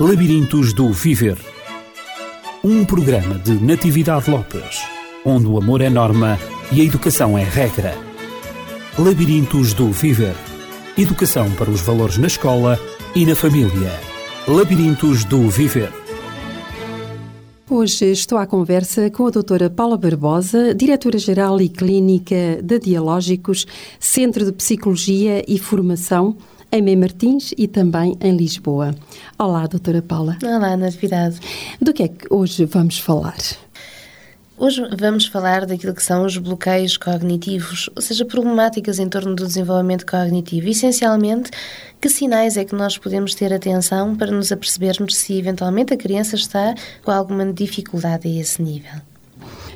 Labirintos do Viver. Um programa de Natividade Lopes, onde o amor é norma e a educação é regra. Labirintos do Viver. Educação para os valores na escola e na família. Labirintos do Viver. Hoje estou à conversa com a doutora Paula Barbosa, diretora-geral e clínica da Dialógicos, Centro de Psicologia e Formação, em Mem Martins e também em Lisboa. Olá, doutora Paula. Olá, Natividade. Do que é que hoje vamos falar? Hoje vamos falar daquilo que são os bloqueios cognitivos, ou seja, problemáticas em torno do desenvolvimento cognitivo. Essencialmente, que sinais é que nós podemos ter atenção para nos apercebermos se eventualmente a criança está com alguma dificuldade a esse nível?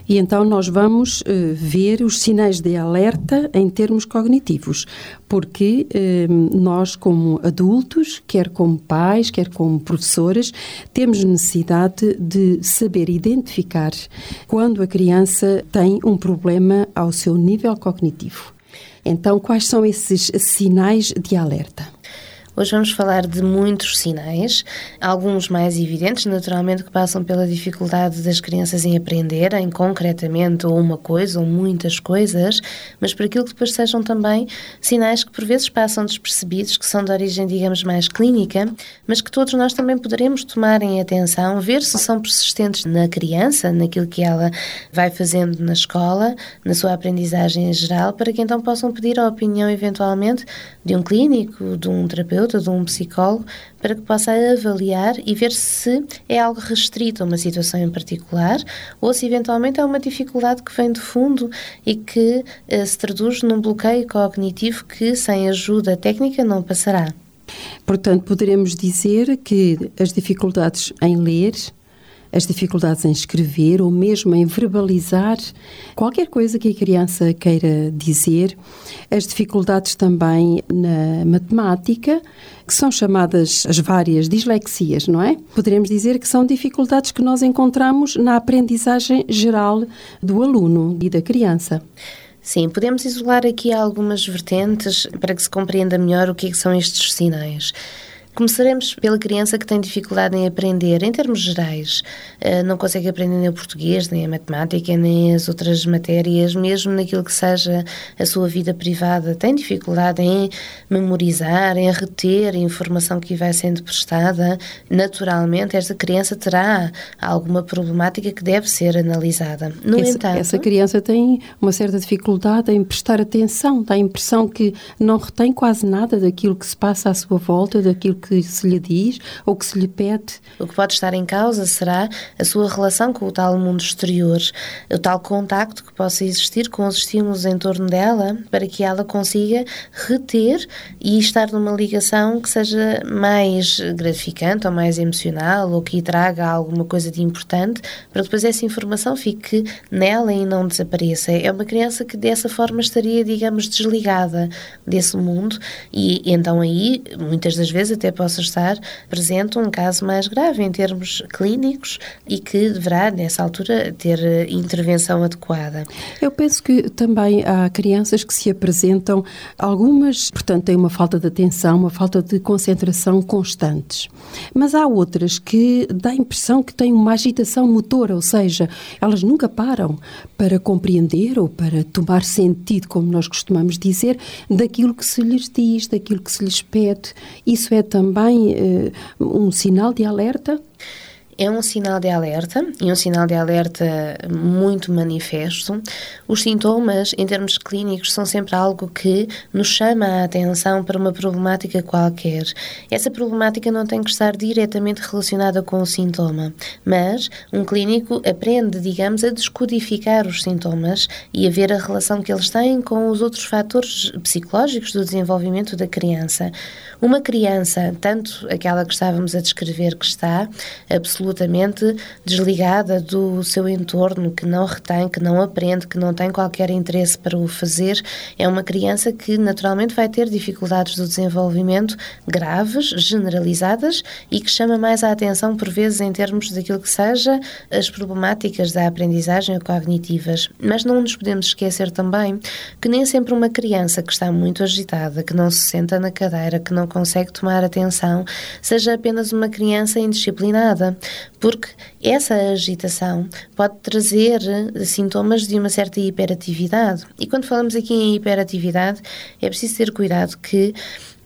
E então nós vamos uh, ver os sinais de alerta em termos cognitivos, porque uh, nós, como adultos, quer como pais, quer como professores, temos necessidade de saber identificar quando a criança tem um problema ao seu nível cognitivo. Então, quais são esses sinais de alerta? Hoje vamos falar de muitos sinais, alguns mais evidentes, naturalmente, que passam pela dificuldade das crianças em aprenderem concretamente ou uma coisa ou muitas coisas, mas por aquilo que depois sejam também sinais que por vezes passam despercebidos, que são de origem, digamos, mais clínica, mas que todos nós também poderemos tomar em atenção, ver se são persistentes na criança, naquilo que ela vai fazendo na escola, na sua aprendizagem em geral, para que então possam pedir a opinião, eventualmente, de um clínico, de um terapeuta de um psicólogo, para que possa avaliar e ver se é algo restrito a uma situação em particular ou se eventualmente é uma dificuldade que vem de fundo e que uh, se traduz num bloqueio cognitivo que, sem ajuda técnica, não passará. Portanto, poderemos dizer que as dificuldades em ler, as dificuldades em escrever ou mesmo em verbalizar qualquer coisa que a criança queira dizer, as dificuldades também na matemática, que são chamadas as várias dislexias, não é? Poderemos dizer que são dificuldades que nós encontramos na aprendizagem geral do aluno e da criança. Sim, podemos isolar aqui algumas vertentes para que se compreenda melhor o que, é que são estes sinais. Começaremos pela criança que tem dificuldade em aprender, em termos gerais. Uh, não consegue aprender nem o português, nem a matemática, nem as outras matérias, mesmo naquilo que seja a sua vida privada. Tem dificuldade em memorizar, em reter a informação que vai sendo prestada. Naturalmente, esta criança terá alguma problemática que deve ser analisada. No essa, entanto, essa criança tem uma certa dificuldade em prestar atenção, dá a impressão que não retém quase nada daquilo que se passa à sua volta, daquilo que que se lhe diz ou que se lhe pede. O que pode estar em causa será a sua relação com o tal mundo exterior, o tal contacto que possa existir com os estímulos em torno dela, para que ela consiga reter e estar numa ligação que seja mais gratificante ou mais emocional ou que traga alguma coisa de importante, para depois essa informação fique nela e não desapareça. É uma criança que dessa forma estaria, digamos, desligada desse mundo e então aí, muitas das vezes, até possa estar presente um caso mais grave em termos clínicos e que deverá, nessa altura, ter eh, intervenção adequada. Eu penso que também há crianças que se apresentam, algumas, portanto, têm uma falta de atenção, uma falta de concentração constantes, mas há outras que dá a impressão que têm uma agitação motora, ou seja, elas nunca param para compreender ou para tomar sentido, como nós costumamos dizer, daquilo que se lhes diz, daquilo que se lhes pede. Isso é também uh, um sinal de alerta? É um sinal de alerta e um sinal de alerta muito manifesto. Os sintomas, em termos clínicos, são sempre algo que nos chama a atenção para uma problemática qualquer. Essa problemática não tem que estar diretamente relacionada com o sintoma, mas um clínico aprende, digamos, a descodificar os sintomas e a ver a relação que eles têm com os outros fatores psicológicos do desenvolvimento da criança. Uma criança, tanto aquela que estávamos a descrever que está absolutamente absolutamente desligada do seu entorno, que não retém, que não aprende, que não tem qualquer interesse para o fazer, é uma criança que naturalmente vai ter dificuldades do desenvolvimento graves, generalizadas e que chama mais a atenção por vezes em termos daquilo que seja as problemáticas da aprendizagem cognitivas. Mas não nos podemos esquecer também que nem sempre uma criança que está muito agitada, que não se senta na cadeira, que não consegue tomar atenção, seja apenas uma criança indisciplinada, porque essa agitação pode trazer sintomas de uma certa hiperatividade. E quando falamos aqui em hiperatividade, é preciso ter cuidado que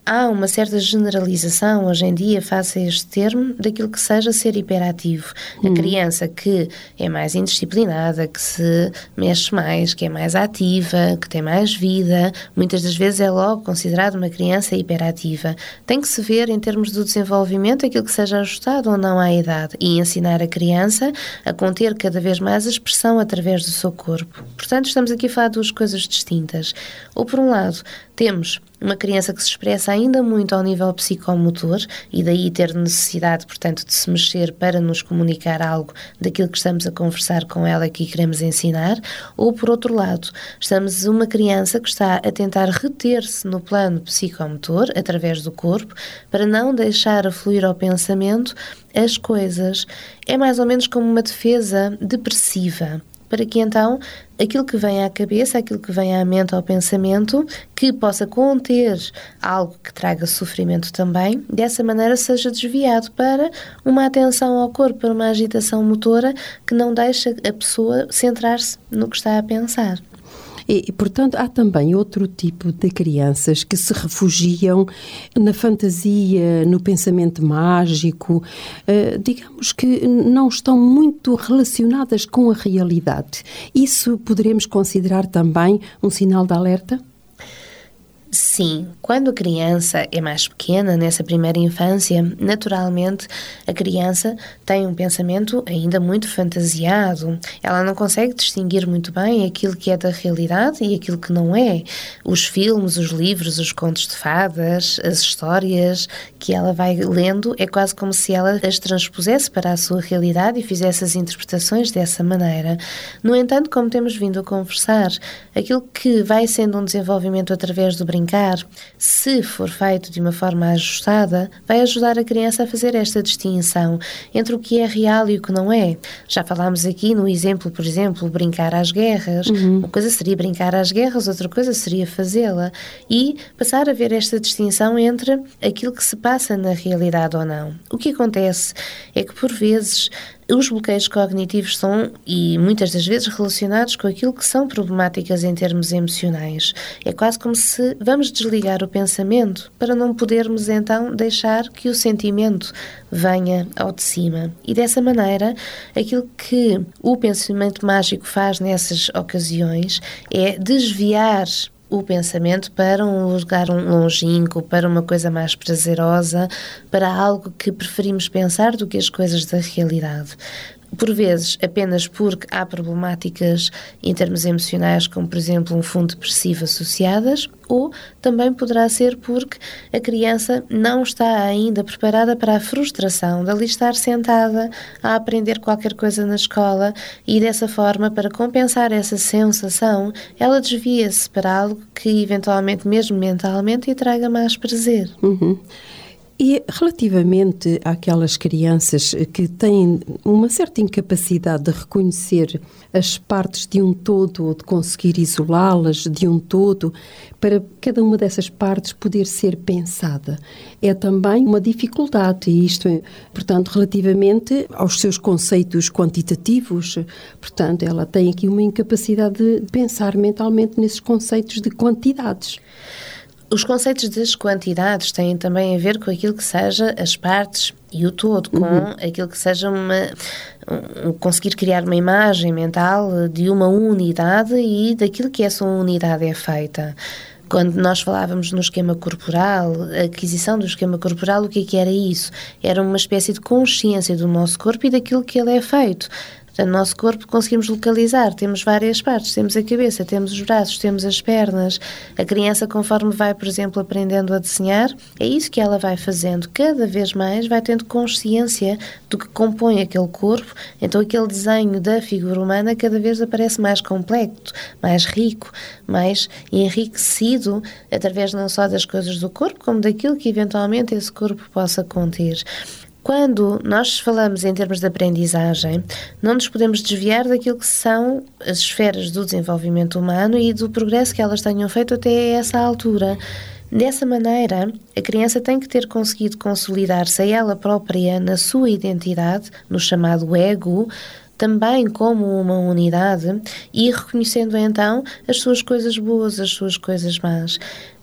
há uma certa generalização hoje em dia, face a este termo, daquilo que seja ser hiperativo. A hum. criança que é mais indisciplinada, que se mexe mais, que é mais ativa, que tem mais vida, muitas das vezes é logo considerada uma criança hiperativa. Tem que se ver, em termos do desenvolvimento, aquilo que seja ajustado ou não à idade e ensinar a criança a conter cada vez mais a expressão através do seu corpo. Portanto, estamos aqui a falar de duas coisas distintas. Ou, por um lado, temos uma criança que se expressa ainda muito ao nível psicomotor e daí ter necessidade, portanto, de se mexer para nos comunicar algo daquilo que estamos a conversar com ela e que queremos ensinar, ou por outro lado, estamos uma criança que está a tentar reter-se no plano psicomotor através do corpo para não deixar a fluir ao pensamento as coisas. É mais ou menos como uma defesa depressiva para que então aquilo que vem à cabeça, aquilo que vem à mente, ao pensamento, que possa conter algo que traga sofrimento também, dessa maneira seja desviado para uma atenção ao corpo, para uma agitação motora que não deixa a pessoa centrar-se no que está a pensar. E, portanto, há também outro tipo de crianças que se refugiam na fantasia, no pensamento mágico, uh, digamos que não estão muito relacionadas com a realidade. Isso poderemos considerar também um sinal de alerta? Sim, quando a criança é mais pequena, nessa primeira infância, naturalmente a criança tem um pensamento ainda muito fantasiado. Ela não consegue distinguir muito bem aquilo que é da realidade e aquilo que não é. Os filmes, os livros, os contos de fadas, as histórias que ela vai lendo, é quase como se ela as transpusesse para a sua realidade e fizesse as interpretações dessa maneira. No entanto, como temos vindo a conversar, aquilo que vai sendo um desenvolvimento através do brinquedo brincar, se for feito de uma forma ajustada, vai ajudar a criança a fazer esta distinção entre o que é real e o que não é. Já falámos aqui no exemplo, por exemplo, brincar às guerras. Uhum. Uma coisa seria brincar às guerras, outra coisa seria fazê-la. E passar a ver esta distinção entre aquilo que se passa na realidade ou não. O que acontece é que, por vezes, os bloqueios cognitivos são, e muitas das vezes, relacionados com aquilo que são problemáticas em termos emocionais. É quase como se vamos desligar o pensamento para não podermos então deixar que o sentimento venha ao de cima. E dessa maneira, aquilo que o pensamento mágico faz nessas ocasiões é desviar o pensamento para um lugar longínquo, para uma coisa mais prazerosa, para algo que preferimos pensar do que as coisas da realidade por vezes apenas porque há problemáticas em termos emocionais, como por exemplo um fundo depressivo associadas, ou também poderá ser porque a criança não está ainda preparada para a frustração de ali estar sentada a aprender qualquer coisa na escola e dessa forma, para compensar essa sensação, ela desvia-se para algo que eventualmente, mesmo mentalmente, lhe traga mais prazer. Uhum. E relativamente àquelas crianças que têm uma certa incapacidade de reconhecer as partes de um todo ou de conseguir isolá-las de um todo, para cada uma dessas partes poder ser pensada, é também uma dificuldade, e isto é, portanto, relativamente aos seus conceitos quantitativos, portanto, ela tem aqui uma incapacidade de pensar mentalmente nesses conceitos de quantidades. Os conceitos das quantidades têm também a ver com aquilo que seja as partes e o todo, com uhum. aquilo que seja uma. Um, conseguir criar uma imagem mental de uma unidade e daquilo que essa unidade é feita. Quando nós falávamos no esquema corporal, a aquisição do esquema corporal, o que, é que era isso? Era uma espécie de consciência do nosso corpo e daquilo que ele é feito Portanto, no nosso corpo conseguimos localizar, temos várias partes, temos a cabeça, temos os braços, temos as pernas. A criança, conforme vai, por exemplo, aprendendo a desenhar, é isso que ela vai fazendo. Cada vez mais vai tendo consciência do que compõe aquele corpo, então aquele desenho da figura humana cada vez aparece mais complexo, mais rico, mais enriquecido, através não só das coisas do corpo, como daquilo que eventualmente esse corpo possa conter. Quando nós falamos em termos de aprendizagem, não nos podemos desviar daquilo que são as esferas do desenvolvimento humano e do progresso que elas tenham feito até essa altura. Dessa maneira, a criança tem que ter conseguido consolidar-se a ela própria na sua identidade, no chamado ego, também como uma unidade e reconhecendo então as suas coisas boas, as suas coisas más.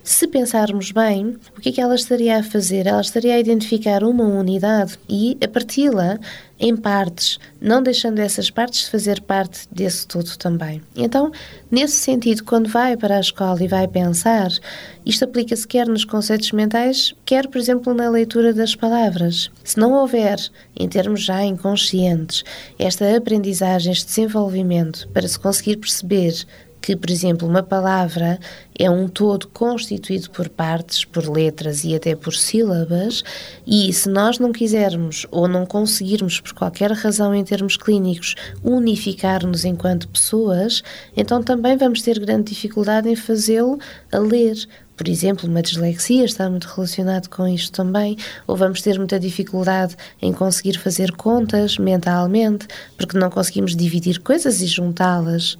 Se pensarmos bem, o que é que ela estaria a fazer? Ela estaria a identificar uma unidade e a parti-la em partes, não deixando essas partes fazer parte desse todo também. Então, nesse sentido, quando vai para a escola e vai pensar, isto aplica-se quer nos conceitos mentais, quer, por exemplo, na leitura das palavras. Se não houver, em termos já inconscientes, esta aprendizagem, este desenvolvimento para se conseguir perceber que, por exemplo, uma palavra é um todo constituído por partes, por letras e até por sílabas, e se nós não quisermos ou não conseguirmos, por qualquer razão em termos clínicos, unificar-nos enquanto pessoas, então também vamos ter grande dificuldade em fazê-lo a ler. Por exemplo, uma dislexia está muito relacionado com isto também, ou vamos ter muita dificuldade em conseguir fazer contas mentalmente, porque não conseguimos dividir coisas e juntá-las.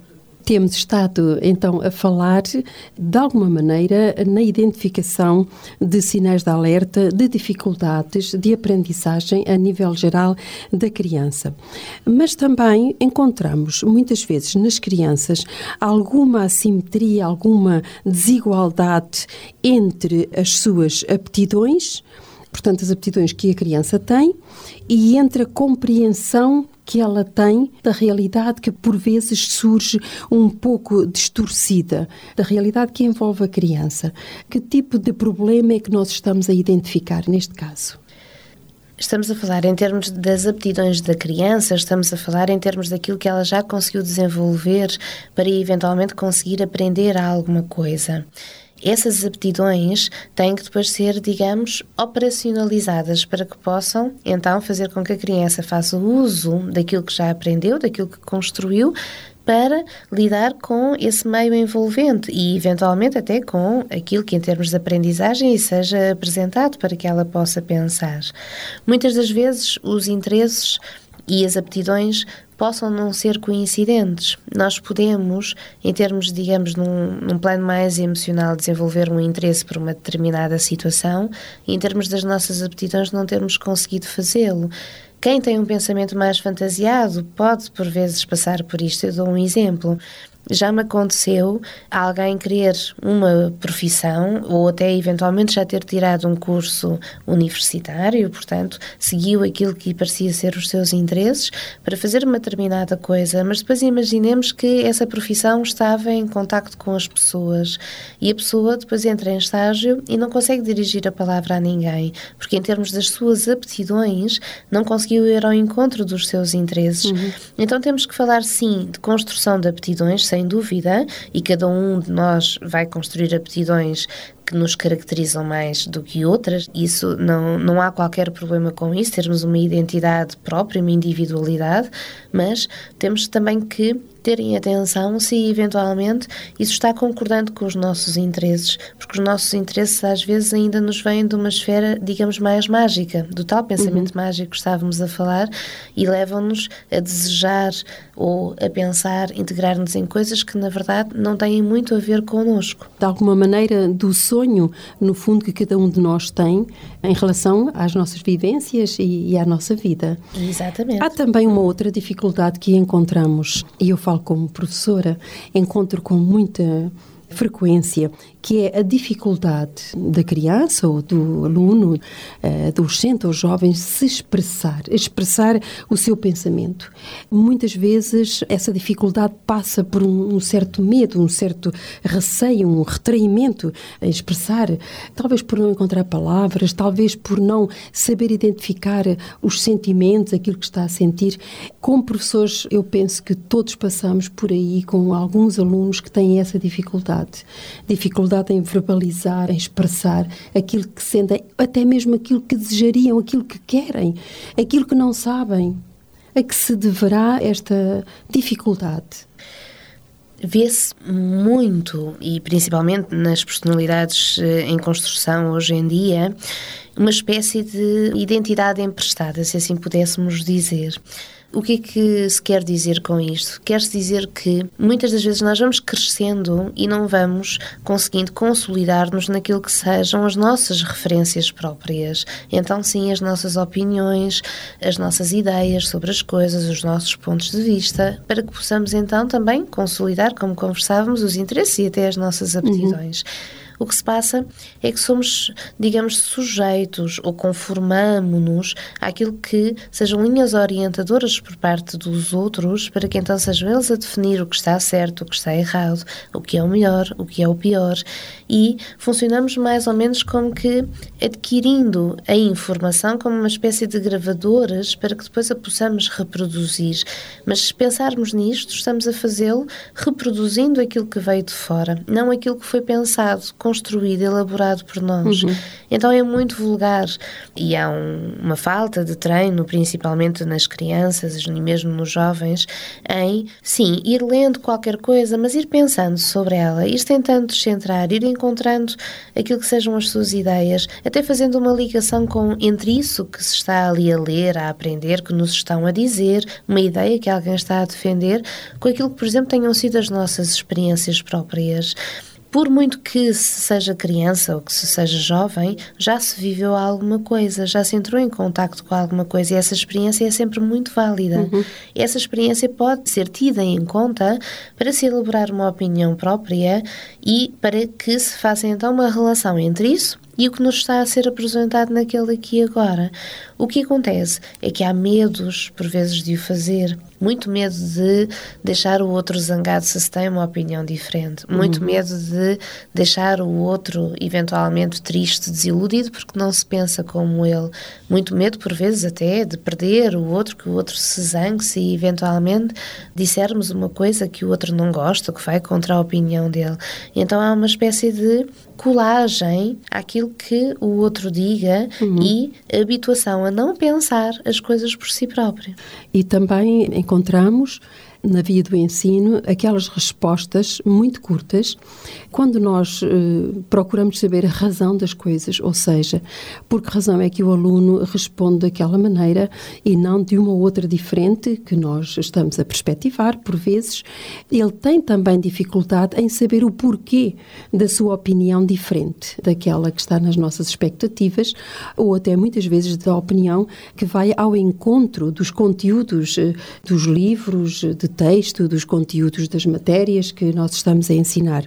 Temos estado então a falar de alguma maneira na identificação de sinais de alerta, de dificuldades de aprendizagem a nível geral da criança. Mas também encontramos muitas vezes nas crianças alguma assimetria, alguma desigualdade entre as suas aptidões portanto, as aptidões que a criança tem e entre a compreensão que ela tem da realidade que por vezes surge um pouco distorcida, da realidade que envolve a criança. Que tipo de problema é que nós estamos a identificar neste caso? Estamos a falar em termos das aptidões da criança, estamos a falar em termos daquilo que ela já conseguiu desenvolver para eventualmente conseguir aprender alguma coisa essas aptidões têm que depois ser, digamos, operacionalizadas para que possam então fazer com que a criança faça uso daquilo que já aprendeu, daquilo que construiu, para lidar com esse meio envolvente e, eventualmente, até com aquilo que, em termos de aprendizagem, seja apresentado para que ela possa pensar. Muitas das vezes, os interesses e as aptidões possam não ser coincidentes. Nós podemos, em termos, digamos, num, num, plano mais emocional, desenvolver um interesse por uma determinada situação e, em termos das nossas aptidões, não termos conseguido fazê-lo. Quem tem um pensamento mais fantasiado pode, por vezes, passar por isto. Eu dou um exemplo. Já me aconteceu alguém querer uma profissão ou até eventualmente já ter tirado um curso universitário, portanto, seguiu aquilo que parecia ser os seus interesses para fazer uma determinada coisa, mas depois imaginemos que essa profissão estava em contacto com as pessoas e a pessoa depois entra em estágio e não consegue dirigir a palavra a ninguém, porque em termos das suas aptidões não conseguiu ir ao encontro dos seus interesses. Uhum. Então temos que falar sim de construção de aptidões, sem dúvida, e cada um de nós vai construir aptidões que nos caracterizam mais do que outras. Isso não, não há qualquer problema com isso, termos uma identidade própria, uma individualidade, mas temos também que terem atenção se eventualmente isso está concordando com os nossos interesses, porque os nossos interesses às vezes ainda nos vêm de uma esfera, digamos, mais mágica, do tal pensamento uhum. mágico que estávamos a falar e levam-nos a desejar ou a pensar, integrar-nos em coisas que na verdade não têm muito a ver connosco. De alguma maneira, do sonho, no fundo, que cada um de nós tem em relação às nossas vivências e, e à nossa vida. Exatamente. Há também uma outra dificuldade que encontramos, e eu falo como professora, encontro com muita frequência, que é a dificuldade da criança ou do aluno, eh, adolescente ou jovem se expressar, expressar o seu pensamento. Muitas vezes essa dificuldade passa por um certo medo, um certo receio, um retraimento a expressar, talvez por não encontrar palavras, talvez por não saber identificar os sentimentos, aquilo que está a sentir. Como professores, eu penso que todos passamos por aí com alguns alunos que têm essa dificuldade. Dificuldade em verbalizar, em expressar aquilo que sentem, até mesmo aquilo que desejariam, aquilo que querem, aquilo que não sabem. A que se deverá esta dificuldade? Vê-se muito, e principalmente nas personalidades eh, em construção hoje em dia, uma espécie de identidade emprestada, se assim pudéssemos dizer. O que é que se quer dizer com isto? Quer-se dizer que muitas das vezes nós vamos crescendo e não vamos conseguindo consolidar-nos naquilo que sejam as nossas referências próprias. Então, sim, as nossas opiniões, as nossas ideias sobre as coisas, os nossos pontos de vista, para que possamos então também consolidar, como conversávamos, os interesses e até as nossas aptidões. Uhum. O que se passa é que somos, digamos, sujeitos ou conformamos-nos àquilo que sejam linhas orientadoras por parte dos outros, para que então sejam eles a definir o que está certo, o que está errado, o que é o melhor, o que é o pior, e funcionamos mais ou menos como que adquirindo a informação como uma espécie de gravadoras para que depois a possamos reproduzir. Mas se pensarmos nisto, estamos a fazê-lo reproduzindo aquilo que veio de fora, não aquilo que foi pensado construído, elaborado por nós. Uhum. Então é muito vulgar e há um, uma falta de treino, principalmente nas crianças e mesmo nos jovens, em, sim, ir lendo qualquer coisa, mas ir pensando sobre ela, ir tentando descentrar, ir encontrando aquilo que sejam as suas ideias, até fazendo uma ligação com entre isso que se está ali a ler, a aprender, que nos estão a dizer, uma ideia que alguém está a defender, com aquilo que, por exemplo, tenham sido as nossas experiências próprias por muito que se seja criança ou que se seja jovem, já se viveu alguma coisa, já se entrou em contacto com alguma coisa e essa experiência é sempre muito válida. Uhum. Essa experiência pode ser tida em conta para se elaborar uma opinião própria e para que se faça então uma relação entre isso e o que nos está a ser apresentado naquele aqui agora. O que acontece é que há medos, por vezes, de o fazer. Muito medo de deixar o outro zangado se se tem uma opinião diferente. Muito uhum. medo de deixar o outro, eventualmente, triste, desiludido, porque não se pensa como ele. Muito medo, por vezes, até de perder o outro, que o outro se zangue se eventualmente dissermos uma coisa que o outro não gosta, que vai contra a opinião dele. Então há uma espécie de colagem àquilo que o outro diga uhum. e habituação a não pensar as coisas por si próprio. E também encontramos na via do ensino aquelas respostas muito curtas quando nós eh, procuramos saber a razão das coisas, ou seja, por que razão é que o aluno responde daquela maneira e não de uma outra diferente que nós estamos a perspectivar por vezes. Ele tem também dificuldade em saber o porquê da sua opinião diferente daquela que está nas nossas expectativas ou até muitas vezes da opinião que vai ao encontro dos conteúdos eh, dos livros, de texto, dos conteúdos das matérias que nós estamos a ensinar.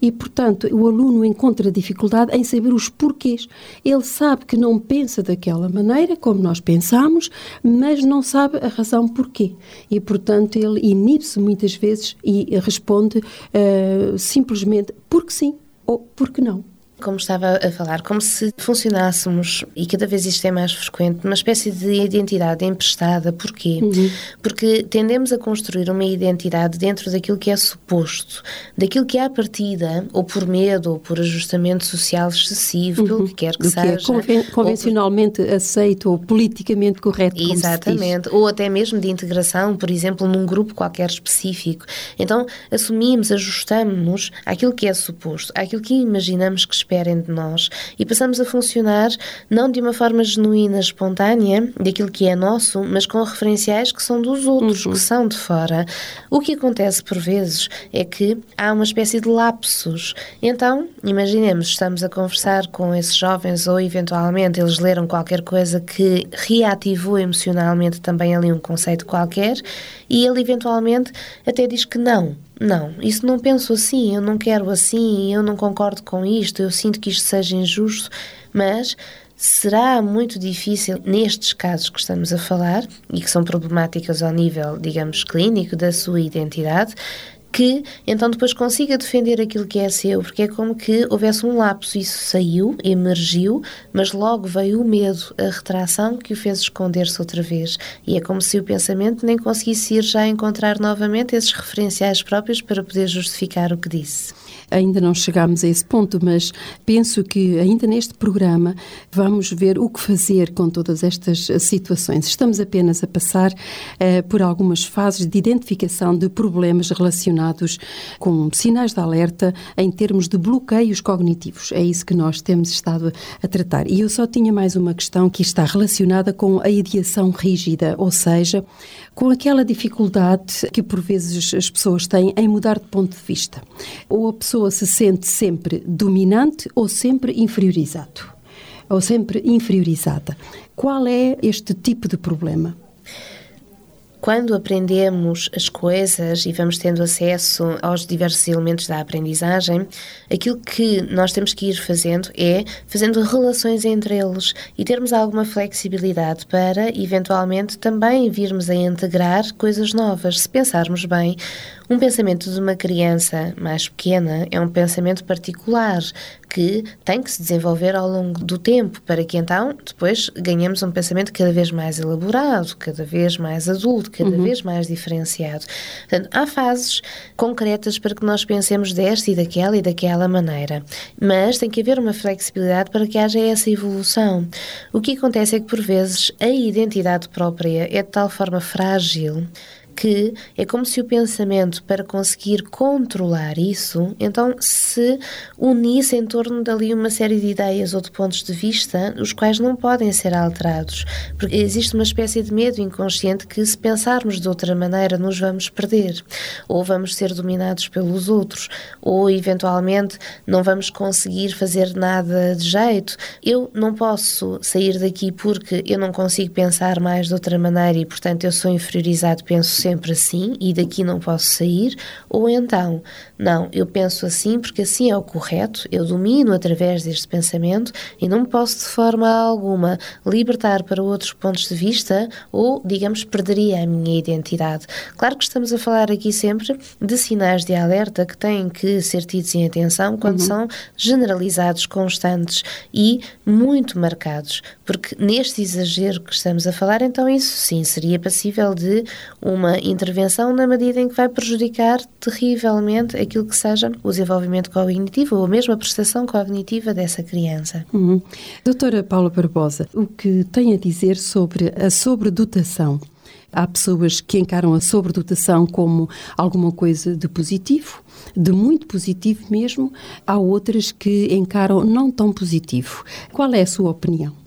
E, portanto, o aluno encontra dificuldade em saber os porquês. Ele sabe que não pensa daquela maneira, como nós pensamos, mas não sabe a razão porquê. E, portanto, ele inibe-se muitas vezes e responde uh, simplesmente porque sim ou porque não como estava a falar, como se funcionássemos, e cada vez isto é mais frequente, uma espécie de identidade emprestada. Porquê? Uhum. Porque tendemos a construir uma identidade dentro daquilo que é suposto, daquilo que é à partida, ou por medo, ou por ajustamento social excessivo, uhum. pelo que quer que Do seja. Que é conven convencionalmente ou por... aceito ou politicamente correto. Exatamente. Ou até mesmo de integração, por exemplo, num grupo qualquer específico. Então, assumimos, ajustamos-nos àquilo que é suposto, àquilo que imaginamos que esperamos esperem de nós e passamos a funcionar não de uma forma genuína, espontânea, daquilo que é nosso, mas com referenciais que são dos outros, uhum. que são de fora. O que acontece por vezes é que há uma espécie de lapsos. Então, imaginemos, estamos a conversar com esses jovens ou eventualmente eles leram qualquer coisa que reativou emocionalmente também ali um conceito qualquer e ele eventualmente até diz que não não, isso não penso assim, eu não quero assim, eu não concordo com isto, eu sinto que isto seja injusto, mas será muito difícil, nestes casos que estamos a falar, e que são problemáticas ao nível, digamos, clínico da sua identidade, que então depois consiga defender aquilo que é seu, porque é como que houvesse um lapso, isso saiu, emergiu, mas logo veio o medo, a retração que o fez esconder-se outra vez. E é como se o pensamento nem conseguisse ir já encontrar novamente esses referenciais próprios para poder justificar o que disse. Ainda não chegámos a esse ponto, mas penso que ainda neste programa vamos ver o que fazer com todas estas situações. Estamos apenas a passar uh, por algumas fases de identificação de problemas relacionados com sinais de alerta em termos de bloqueios cognitivos. É isso que nós temos estado a tratar. E eu só tinha mais uma questão que está relacionada com a ideação rígida, ou seja, com aquela dificuldade que por vezes as pessoas têm em mudar de ponto de vista. Ou a pessoa se sente sempre dominante ou sempre inferiorizado, ou sempre inferiorizada. Qual é este tipo de problema? Quando aprendemos as coisas e vamos tendo acesso aos diversos elementos da aprendizagem, aquilo que nós temos que ir fazendo é fazendo relações entre eles e termos alguma flexibilidade para, eventualmente, também virmos a integrar coisas novas. Se pensarmos bem, um pensamento de uma criança mais pequena é um pensamento particular que tem que se desenvolver ao longo do tempo para que então depois ganhemos um pensamento cada vez mais elaborado, cada vez mais adulto, cada uhum. vez mais diferenciado. Portanto, há fases concretas para que nós pensemos desta e daquela e daquela maneira, mas tem que haver uma flexibilidade para que haja essa evolução. O que acontece é que por vezes a identidade própria é de tal forma frágil que é como se o pensamento, para conseguir controlar isso, então se unisse em torno dali uma série de ideias ou de pontos de vista, os quais não podem ser alterados. Porque existe uma espécie de medo inconsciente que, se pensarmos de outra maneira, nos vamos perder, ou vamos ser dominados pelos outros, ou eventualmente não vamos conseguir fazer nada de jeito. Eu não posso sair daqui porque eu não consigo pensar mais de outra maneira e, portanto, eu sou inferiorizado, penso sempre assim e daqui não posso sair, ou então, não, eu penso assim porque assim é o correto, eu domino através deste pensamento e não posso de forma alguma libertar para outros pontos de vista ou, digamos, perderia a minha identidade. Claro que estamos a falar aqui sempre de sinais de alerta que têm que ser tidos em atenção quando uhum. são generalizados, constantes e muito marcados, porque neste exagero que estamos a falar, então isso sim seria passível de uma intervenção na medida em que vai prejudicar terrivelmente aquilo que seja o desenvolvimento cognitivo ou mesmo a prestação cognitiva dessa criança. Uhum. Doutora Paula Barbosa, o que tem a dizer sobre a sobredotação? Há pessoas que encaram a sobredotação como alguma coisa de positivo, de muito positivo mesmo. Há outras que encaram não tão positivo. Qual é a sua opinião?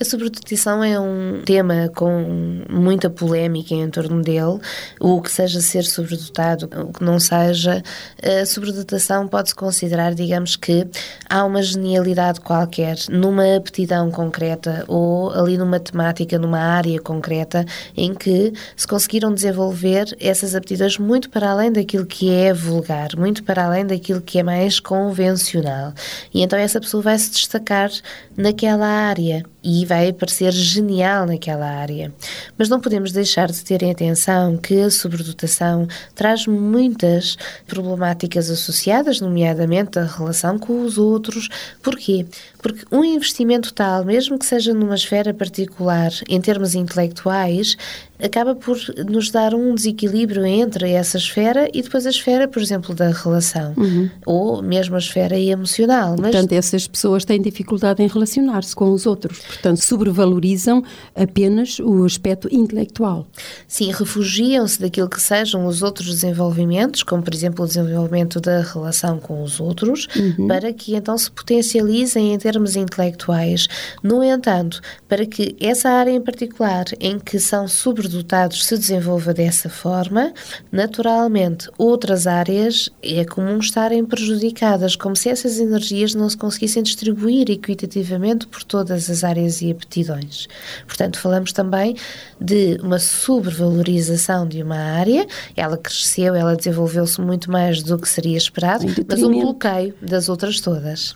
A sobredotação é um tema com muita polémica em torno dele. O que seja ser sobredotado, o que não seja, a sobredotação pode-se considerar, digamos que há uma genialidade qualquer numa aptidão concreta ou ali numa temática, numa área concreta, em que se conseguiram desenvolver essas aptidões muito para além daquilo que é vulgar, muito para além daquilo que é mais convencional. E então essa pessoa vai se destacar naquela área e vai parecer genial naquela área. Mas não podemos deixar de ter em atenção que a sobredotação traz muitas problemáticas associadas, nomeadamente a relação com os outros. Porquê? Porque um investimento tal, mesmo que seja numa esfera particular, em termos intelectuais, acaba por nos dar um desequilíbrio entre essa esfera e depois a esfera, por exemplo, da relação, uhum. ou mesmo a esfera emocional. Mas... Portanto, essas pessoas têm dificuldade em relacionar-se com os outros, portanto, sobrevalorizam apenas o aspecto intelectual. Sim, refugiam-se daquilo que sejam os outros desenvolvimentos, como, por exemplo, o desenvolvimento da relação com os outros, uhum. para que então se potencializem em termos intelectuais. No entanto, para que essa área em particular em que são sobredotados se desenvolva dessa forma, naturalmente outras áreas é comum estarem prejudicadas, como se essas energias não se conseguissem distribuir equitativamente por todas as áreas e aptidões. Portanto, falamos também de uma sobrevalorização de uma área, ela cresceu, ela desenvolveu-se muito mais do que seria esperado, mas um bloqueio das outras todas.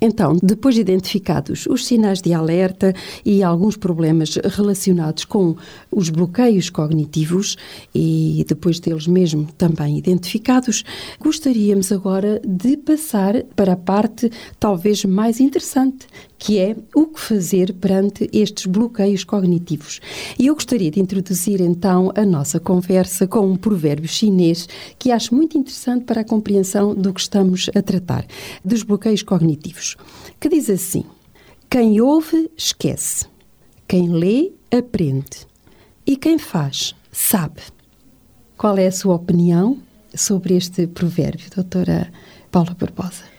Então, depois de identificados os sinais de alerta e alguns problemas relacionados com os bloqueios cognitivos e depois deles mesmo também identificados, gostaríamos agora de passar para a parte talvez mais interessante, que é o que fazer perante estes bloqueios cognitivos. E eu gostaria de introduzir então a nossa conversa com um provérbio chinês que acho muito interessante para a compreensão do que estamos a tratar, dos bloqueios cognitivos, que diz assim: Quem ouve, esquece. Quem lê, aprende. E quem faz, sabe. Qual é a sua opinião sobre este provérbio, doutora Paula Barbosa?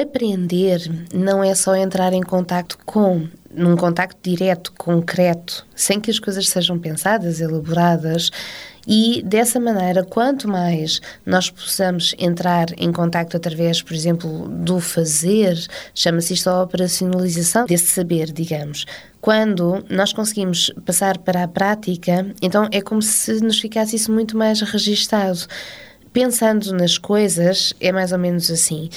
aprender não é só entrar em contacto com, num contacto direto, concreto, sem que as coisas sejam pensadas, elaboradas. E dessa maneira, quanto mais nós possamos entrar em contacto através, por exemplo, do fazer, chama-se isto a operacionalização desse saber, digamos. Quando nós conseguimos passar para a prática, então é como se nos ficasse isso muito mais registado. Pensando nas coisas, é mais ou menos assim.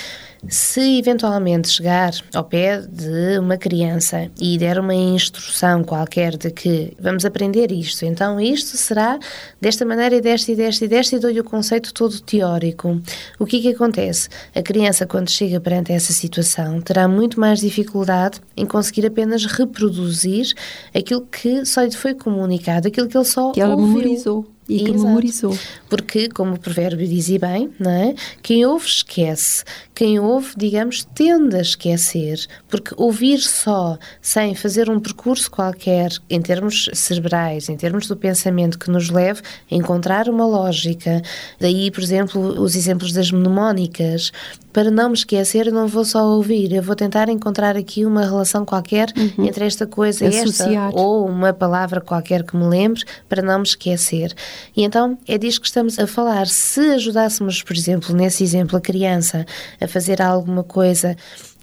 Se eventualmente chegar ao pé de uma criança e der uma instrução qualquer de que vamos aprender isto, então isto será desta maneira e desta e desta e desta e dou-lhe o conceito todo teórico. O que é que acontece? A criança, quando chega perante essa situação, terá muito mais dificuldade em conseguir apenas reproduzir aquilo que só lhe foi comunicado, aquilo que ele só que ela ouviu. memorizou e que Exato. memorizou. Porque, como o provérbio dizia bem, não é? quem ouve esquece. Quem ouve, digamos, tende a esquecer. Porque ouvir só, sem fazer um percurso qualquer, em termos cerebrais, em termos do pensamento, que nos leve a encontrar uma lógica. Daí, por exemplo, os exemplos das mnemónicas. Para não me esquecer, eu não vou só ouvir, eu vou tentar encontrar aqui uma relação qualquer Uhum. entre esta coisa e esta, ou uma palavra qualquer que me lembre, para não me esquecer. E então é disso que estamos a falar. Se ajudássemos, por exemplo, nesse exemplo, a criança a fazer alguma coisa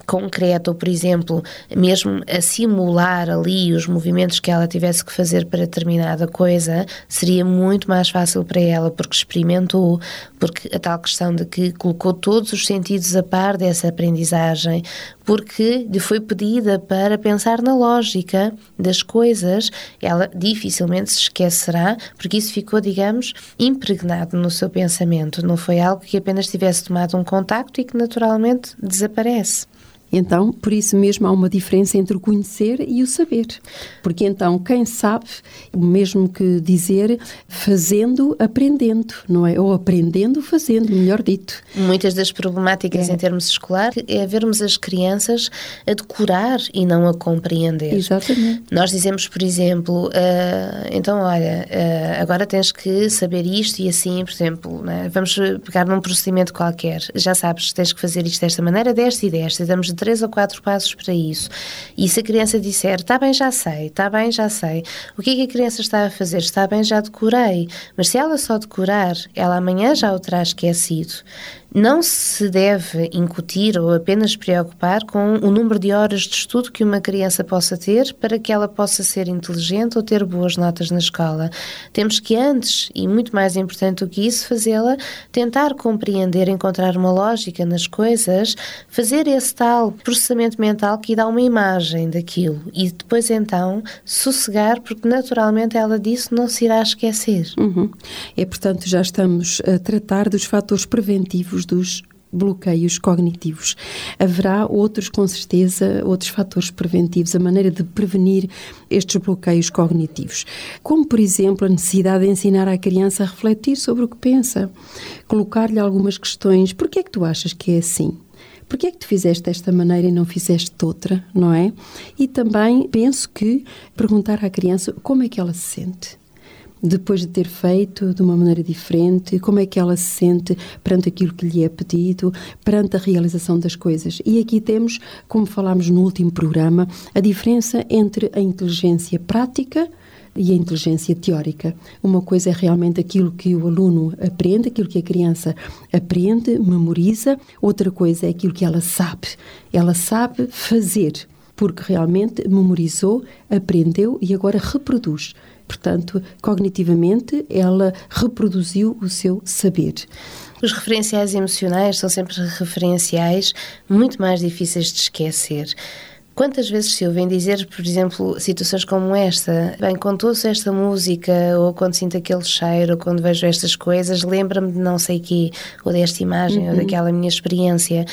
concreta, ou por exemplo, mesmo a simular ali os movimentos que ela tivesse que fazer para determinada coisa, seria muito mais fácil para ela, porque experimentou, porque a tal questão de que colocou todos os sentidos a par dessa aprendizagem, porque lhe foi pedida para pensar na lógica das coisas, ela dificilmente se esquecerá, porque isso ficou, digamos, impregnado no seu pensamento, não foi algo que apenas tivesse tomado um contacto e que naturalmente desaparece. Então, por isso mesmo há uma diferença entre o conhecer e o saber. Porque então, quem sabe, mesmo que dizer, fazendo, aprendendo, não é? Ou aprendendo, fazendo, melhor dito. Muitas das problemáticas É. em termos escolares é vermos as crianças a decorar e não a compreender. Exatamente. Nós dizemos, por exemplo, ah, então olha, ah, agora tens que saber isto e assim, por exemplo, né? vamos pegar num procedimento qualquer, já sabes, tens que fazer isto desta maneira, desta e desta, damos três ou quatro passos para isso. E se a criança disser, está bem, já sei, está bem, já sei, o que é que a criança está a fazer? Está bem, já decorei. Mas se ela só decorar, ela amanhã já o terá esquecido. Não se deve incutir ou apenas preocupar com o número de horas de estudo que uma criança possa ter para que ela possa ser inteligente ou ter boas notas na escola. Temos que antes, e muito mais importante do que isso, fazê-la tentar compreender, encontrar uma lógica nas coisas, fazer esse tal processamento mental que dá uma imagem daquilo e depois então sossegar, porque naturalmente ela disso não se irá esquecer. Uhum. É, portanto, já estamos a tratar dos fatores preventivos dos bloqueios cognitivos. Haverá outros, com certeza, outros fatores preventivos, a maneira de prevenir estes bloqueios cognitivos. Como, por exemplo, a necessidade de ensinar à criança a refletir sobre o que pensa, colocar-lhe algumas questões. Por que é que tu achas que é assim? Por que é que tu fizeste desta maneira e não fizeste outra, não é? E também penso que perguntar à criança como é que ela se sente. Depois de ter feito de uma maneira diferente, como é que ela se sente perante aquilo que lhe é pedido, perante a realização das coisas. E aqui temos, como falámos no último programa, a diferença entre a inteligência prática e a inteligência teórica. Uma coisa é realmente aquilo que o aluno aprende, aquilo que a criança aprende, memoriza, outra coisa é aquilo que ela sabe. Ela sabe fazer, porque realmente memorizou, aprendeu e agora reproduz. Portanto, cognitivamente, ela reproduziu o seu saber. Os referenciais emocionais são sempre referenciais muito mais difíceis de esquecer. Quantas vezes se ouvem dizer, por exemplo, situações como esta, bem, quando ouço esta música, ou quando sinto aquele cheiro, ou quando vejo estas coisas, lembra-me de não sei quê, ou desta imagem, uhum. ou daquela minha experiência.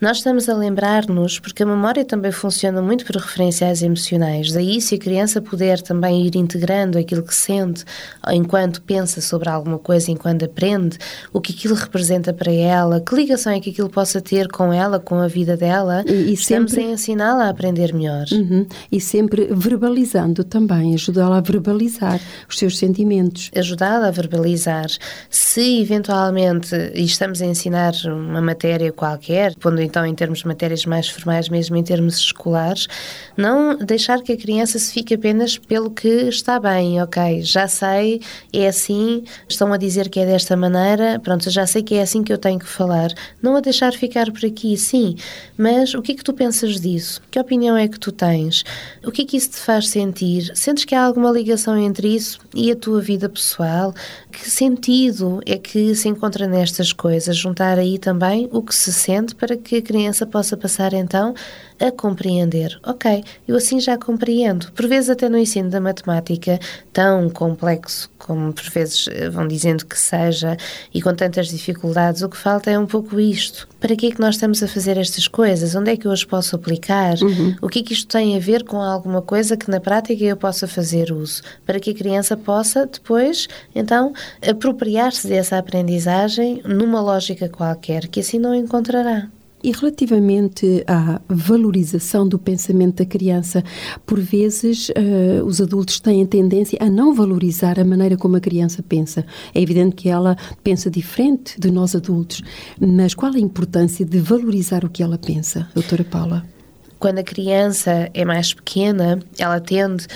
Nós estamos a lembrar-nos, porque a memória também funciona muito por referenciais emocionais. Daí, se a criança puder também ir integrando aquilo que sente enquanto pensa sobre alguma coisa, enquanto aprende, o que aquilo representa para ela, que ligação é que aquilo possa ter com ela, com a vida dela, e, e estamos sempre... a ensiná-la a aprender melhor. Uhum. E sempre verbalizando também, ajudá-la a verbalizar os seus sentimentos. Ajudá-la a verbalizar. Se eventualmente estamos a ensinar uma matéria qualquer, quando então em termos de matérias mais formais, mesmo em termos escolares, não deixar que a criança se fique apenas pelo que está bem, ok, já sei, é assim, estão a dizer que é desta maneira, pronto, já sei que é assim que eu tenho que falar. Não a deixar ficar por aqui, sim, mas o que é que tu pensas disso? Que opinião é que tu tens? O que é que isso te faz sentir? Sentes que há alguma ligação entre isso e a tua vida pessoal? Que sentido é que se encontra nestas coisas? Juntar aí também o que se sente para que a criança possa passar então a compreender. Ok, eu assim já compreendo. Por vezes, até no ensino da matemática, tão complexo como por vezes eh, vão dizendo que seja e com tantas dificuldades, o que falta é um pouco isto. Para que é que nós estamos a fazer estas coisas? Onde é que eu as posso aplicar? Uhum. O que é que isto tem a ver com alguma coisa que na prática eu possa fazer uso? Para que a criança possa depois, então, apropriar-se dessa aprendizagem numa lógica qualquer, que assim não encontrará. E relativamente à valorização do pensamento da criança, por vezes uh, os adultos têm tendência a não valorizar a maneira como a criança pensa. É evidente que ela pensa diferente de nós adultos, mas qual a importância de valorizar o que ela pensa, doutora Paula? Quando a criança é mais pequena, ela tende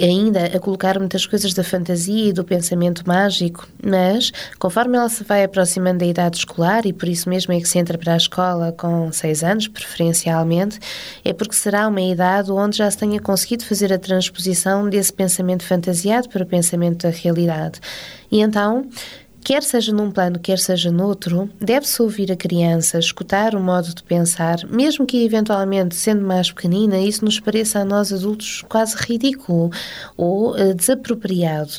ainda a colocar muitas coisas da fantasia e do pensamento mágico, mas conforme ela se vai aproximando da idade escolar, e por isso mesmo é que se entra para a escola com seis anos, preferencialmente, é porque será uma idade onde já se tenha conseguido fazer a transposição desse pensamento fantasiado para o pensamento da realidade. E então quer seja num plano, quer seja noutro, deve-se ouvir a criança, escutar o modo de pensar, mesmo que eventualmente, sendo mais pequenina, isso nos pareça a nós adultos quase ridículo ou uh, desapropriado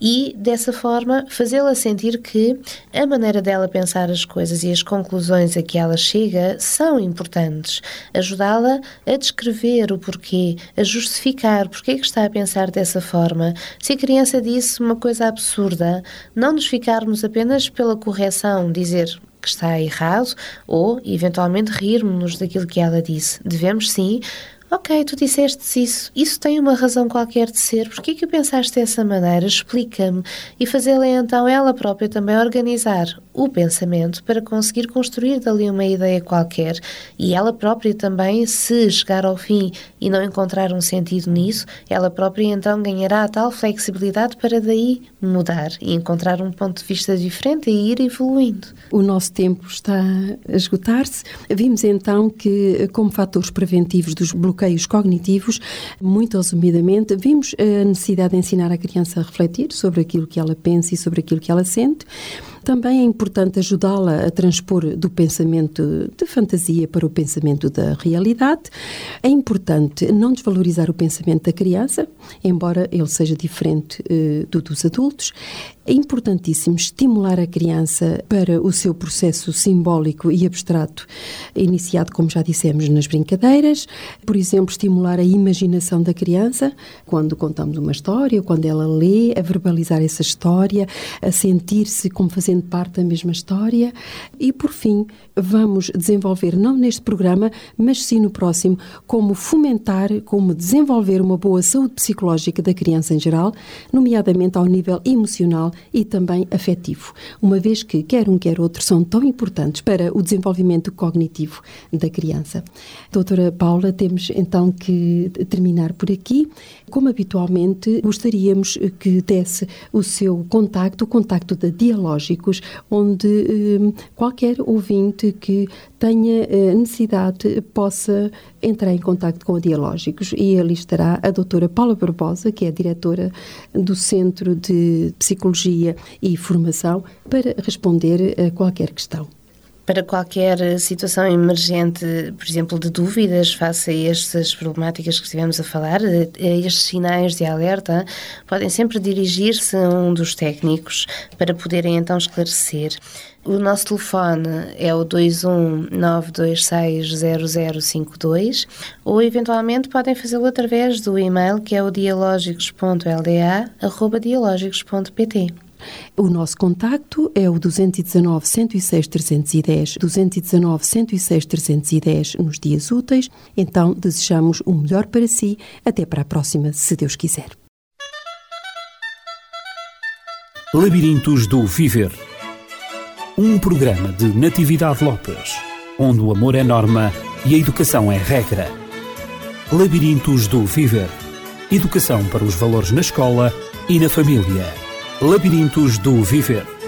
e, dessa forma, fazê-la sentir que a maneira dela pensar as coisas e as conclusões a que ela chega são importantes. Ajudá-la a descrever o porquê, a justificar porquê que está a pensar dessa forma. Se a criança disse uma coisa absurda, não nos ficarmos apenas pela correção, dizer que está errado ou, eventualmente, rirmos-nos daquilo que ela disse. Devemos, sim, Ok, tu disseste isso, isso tem uma razão qualquer de ser, porquê que pensaste dessa maneira? Explica-me. E fazê-la então ela própria também organizar o pensamento para conseguir construir dali uma ideia qualquer. E ela própria também, se chegar ao fim e não encontrar um sentido nisso, ela própria então ganhará a tal flexibilidade para daí mudar e encontrar um ponto de vista diferente e ir evoluindo. O nosso tempo está a esgotar-se. Vimos então que, como fatores preventivos dos bloqueios, bloqueios cognitivos, muito resumidamente, vimos a necessidade de ensinar a criança a refletir sobre aquilo que ela pensa e sobre aquilo que ela sente. Também é importante ajudá-la a transpor do pensamento de fantasia para o pensamento da realidade. É importante não desvalorizar o pensamento da criança, embora ele seja diferente uh, do dos adultos. É importantíssimo estimular a criança para o seu processo simbólico e abstrato, iniciado, como já dissemos, nas brincadeiras. Por exemplo, estimular a imaginação da criança quando contamos uma história, quando ela lê, a verbalizar essa história, a sentir-se como fazendo parte da mesma história. E, por fim, vamos desenvolver, não neste programa, mas sim no próximo, como fomentar, como desenvolver uma boa saúde psicológica da criança em geral, nomeadamente ao nível emocional e também afetivo, uma vez que quer um quer outro são tão importantes para o desenvolvimento cognitivo da criança. Doutora Paula, temos então que terminar por aqui. Como habitualmente, gostaríamos que desse o seu contacto, o contacto da Dialógicos, onde eh, qualquer ouvinte que tenha eh, necessidade possa entrar em contato com a Dialógicos. E ali estará a doutora Paula Barbosa, que é a diretora do Centro de Psicologia e Formação, para responder a qualquer questão para qualquer situação emergente, por exemplo, de dúvidas face a estas problemáticas que estivemos a falar, a estes sinais de alerta, podem sempre dirigir-se a um dos técnicos para poderem então esclarecer. O nosso telefone é o 219260052 ou eventualmente podem fazê-lo através do e-mail que é o dialógicos.lda@dialógicos.pt. O nosso contacto é o 219 106 310, 219 106 310 nos dias úteis. Então, desejamos o melhor para si. Até para a próxima, se Deus quiser. Labirintos do Viver. Um programa de Natividade Lopes, onde o amor é norma e a educação é regra. Labirintos do Viver. Educação para os valores na escola e na família. Labirintos do Viver